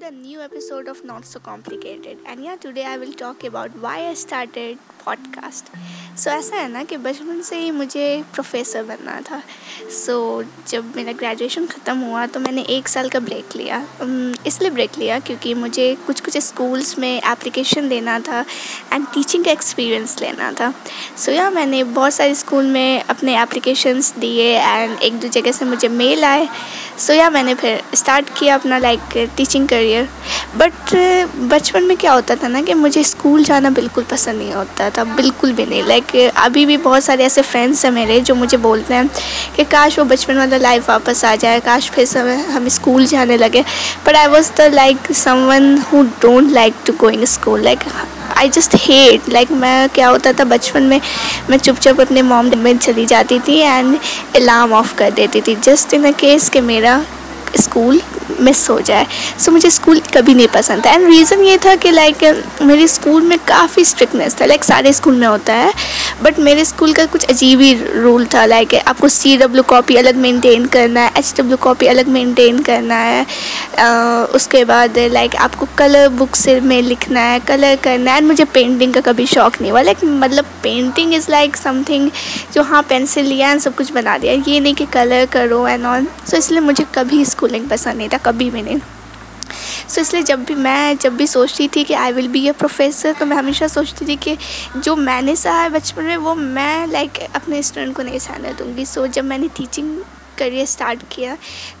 the new episode of Not So Complicated. And yeah, today I will talk about why I started podcast. so, ऐसा है ना कि बचपन से ही मुझे प्रोफेसर बनना था सो so, जब मेरा ग्रेजुएशन ख़त्म हुआ तो मैंने एक साल का ब्रेक लिया इसलिए ब्रेक लिया क्योंकि मुझे कुछ कुछ स्कूल्स में एप्लीकेशन देना था एंड टीचिंग का एक्सपीरियंस लेना था सो so, या मैंने बहुत सारे स्कूल में अपने एप्लीकेशंस दिए एंड एक दो जगह से मुझे मेल आए सो या मैंने फिर स्टार्ट किया अपना लाइक टीचिंग करियर बट बचपन में क्या होता था ना कि मुझे स्कूल जाना बिल्कुल पसंद नहीं होता था, बिल्कुल भी नहीं. लाइक अभी भी बहुत सारे ऐसे फ्रेंड्स हैं मेरे जो मुझे बोलते हैं कि, काश वो बचपन वाला लाइफ वापस आ जाए, काश फिर समय हम स्कूल जाने लगे. But I was the like someone who don't like to going school like I just hate like मैं क्या होता था बचपन में मैं चुपचाप अपने मॉम में चली जाती थी एंड अलार्म ऑफ़ कर देती थी जस्ट इन अ केस कि मेरा स्कूल मिस हो जाए। सो so, मुझे स्कूल कभी नहीं पसंद था। एंड रीज़न ये था कि लाइक like, मेरे स्कूल में काफ़ी स्ट्रिक्टनेस था। लाइक like, सारे स्कूल में होता है। बट मेरे स्कूल का कुछ अजीब ही रूल था लाइक आपको सी डब्ल्यू कॉपी अलग मेंटेन करना है एच डब्ल्यू कॉपी अलग मेंटेन करना है आ, उसके बाद लाइक आपको कलर बुक से में लिखना है कलर करना है। एंड मुझे पेंटिंग का कभी शौक नहीं हुआ लाइक मतलब पेंटिंग इज़ लाइक समथिंग जो हाँ पेंसिल लिया एंड सब कुछ बना दिया। ये नहीं कि कलर करो एंड ऑल सो इसलिए मुझे कभी स्कूलिंग पसंद नहीं था कभी भी नहीं। सो इसलिए जब भी मैं जब भी सोचती थी कि I will be a professor तो मैं हमेशा सोचती थी कि जो मैंने सहा है बचपन में वो मैं लाइक like, अपने स्टूडेंट को नहीं सहने दूँगी। सो so, जब मैंने टीचिंग करियर स्टार्ट किया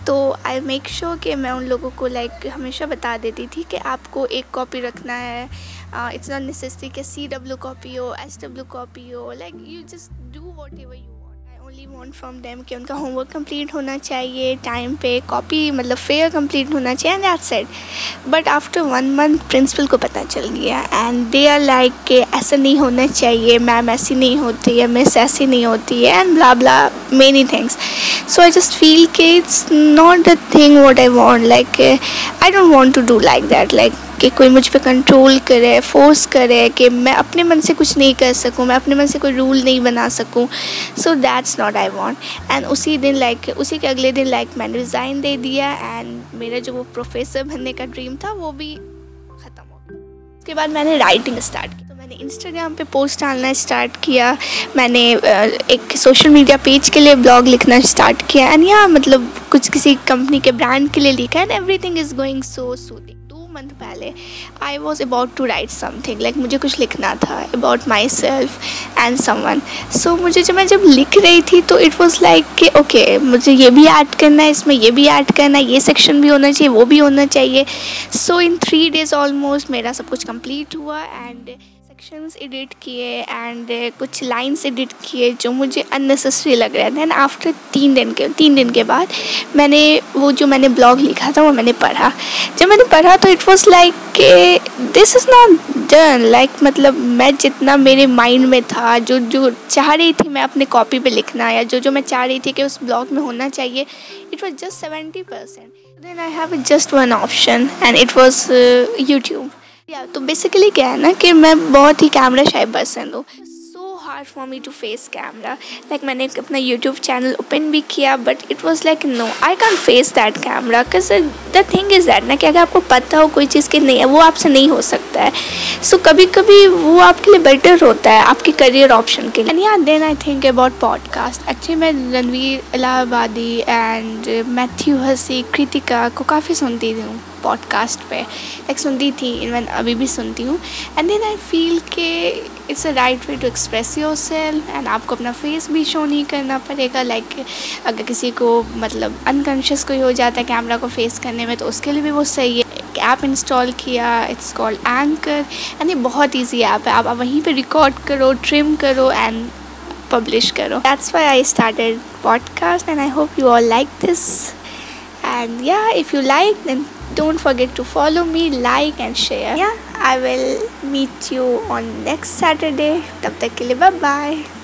तो आई मेक श्योर कि मैं उन लोगों को लाइक like, हमेशा बता देती थी कि आपको एक कॉपी रखना है। इट्स नॉट नेसेसरी कि सी डब्ल्यू कॉपी हो एस डब्ल्यू कॉपी हो like you just do whatever you only want from them कि उनका होमवर्क कंप्लीट होना चाहिए टाइम पे कॉपी मतलब फेयर कंप्लीट होना चाहिए and that set but after one month principal को पता चल गया एंड दे आर लाइक कि ऐसा नहीं होना चाहिए मैम ऐसी नहीं होती है मिस ऐसी नहीं होती है and blah blah many things so I just feel कि it's not the thing what I want like I don't want to do like that like कि कोई मुझ पर कंट्रोल करे फोर्स करे कि मैं अपने मन से कुछ नहीं कर सकूँ मैं अपने मन से कोई रूल नहीं बना सकूँ। So that's not I want and उसी दिन लाइक like, उसी के अगले दिन लाइक like, मैंने रिज़ाइन दे दिया एंड मेरा जो वो प्रोफेसर बनने का ड्रीम था वो भी ख़त्म हो गया। उसके बाद मैंने राइटिंग स्टार्ट की। तो मैंने इंस्टाग्राम पे पोस्ट डालना स्टार्ट किया। मैंने एक सोशल मीडिया पेज के लिए ब्लॉग लिखना स्टार्ट किया। एंड या मतलब कुछ किसी कंपनी के ब्रांड के लिए लिखा and everything is going so soothing month पहले I was about to write something like मुझे कुछ लिखना था about myself and someone so मुझे जब मैं जब लिख रही थी तो इट वॉज़ लाइक कि ओके मुझे ये भी ऐड करना है, इसमें ये भी ऐड करना है, ये सेक्शन भी होना चाहिए, वो भी होना चाहिए. So in three days almost मेरा सब कुछ कंप्लीट हुआ एंड सेक्शंस एडिट किए एंड कुछ लाइंस एडिट किए जो मुझे अननेसेसरी लग रहे थे एंड आफ्टर तीन दिन के, तीन दिन के बाद मैंने वो जो मैंने ब्लॉग लिखा था, वो मैंने पढ़ा। जब मैंने पढ़ा तो it was like this is not done like मतलब मैं जितना मेरे माइंड में था, जो जो चाह रही थी मैं अपने कॉपी पे लिखना या जो जो मैं चाह रही थी कि उस ब्लॉग में होना चाहिए it was just seventy percent then I have just one option and it was YouTube या तो बेसिकली क्या है ना कि मैं बहुत ही कैमरा शाय पर्सन हूँ। So hard for me to face camera like मैंने अपना यूट्यूब चैनल ओपन भी किया but it was like no I can face that camera because the thing is that ना कि अगर आपको पता हो कोई चीज़ की नहीं है वो आपसे नहीं हो सकता है। सो so, कभी कभी वो आपके लिए बेटर होता है आपके करियर ऑप्शन के लिए। And yeah then I think about podcast actually मैं रणवीर इलाहाबादी एंड मैथ्यू हसी कृतिका को काफ़ी सुनती हूँ। पॉडकास्ट पे। लाइक सुनती थी इवन अभी भी सुनती हूँ। एंड देन आई फील के it's a right way to express yourself and आपको अपना फेस भी शो नहीं करना पड़ेगा। लाइक like, अगर किसी को मतलब अनकॉन्शियस कोई हो जाता है कैमरा को फेस करने में तो उसके लिए भी वो सही है। एक ऐप इंस्टॉल किया इट्स कॉल्ड एंकर एंड ये बहुत ईजी ऐप है। आप वहीं पर रिकॉर्ड करो ट्रिम करो एंड पब्लिश करो। That's why I started podcast and I hope you all like this and yeah if you like then don't forget to follow me like and share. Yeah. I will meet you on next saturday. Tab tak ke liye bye bye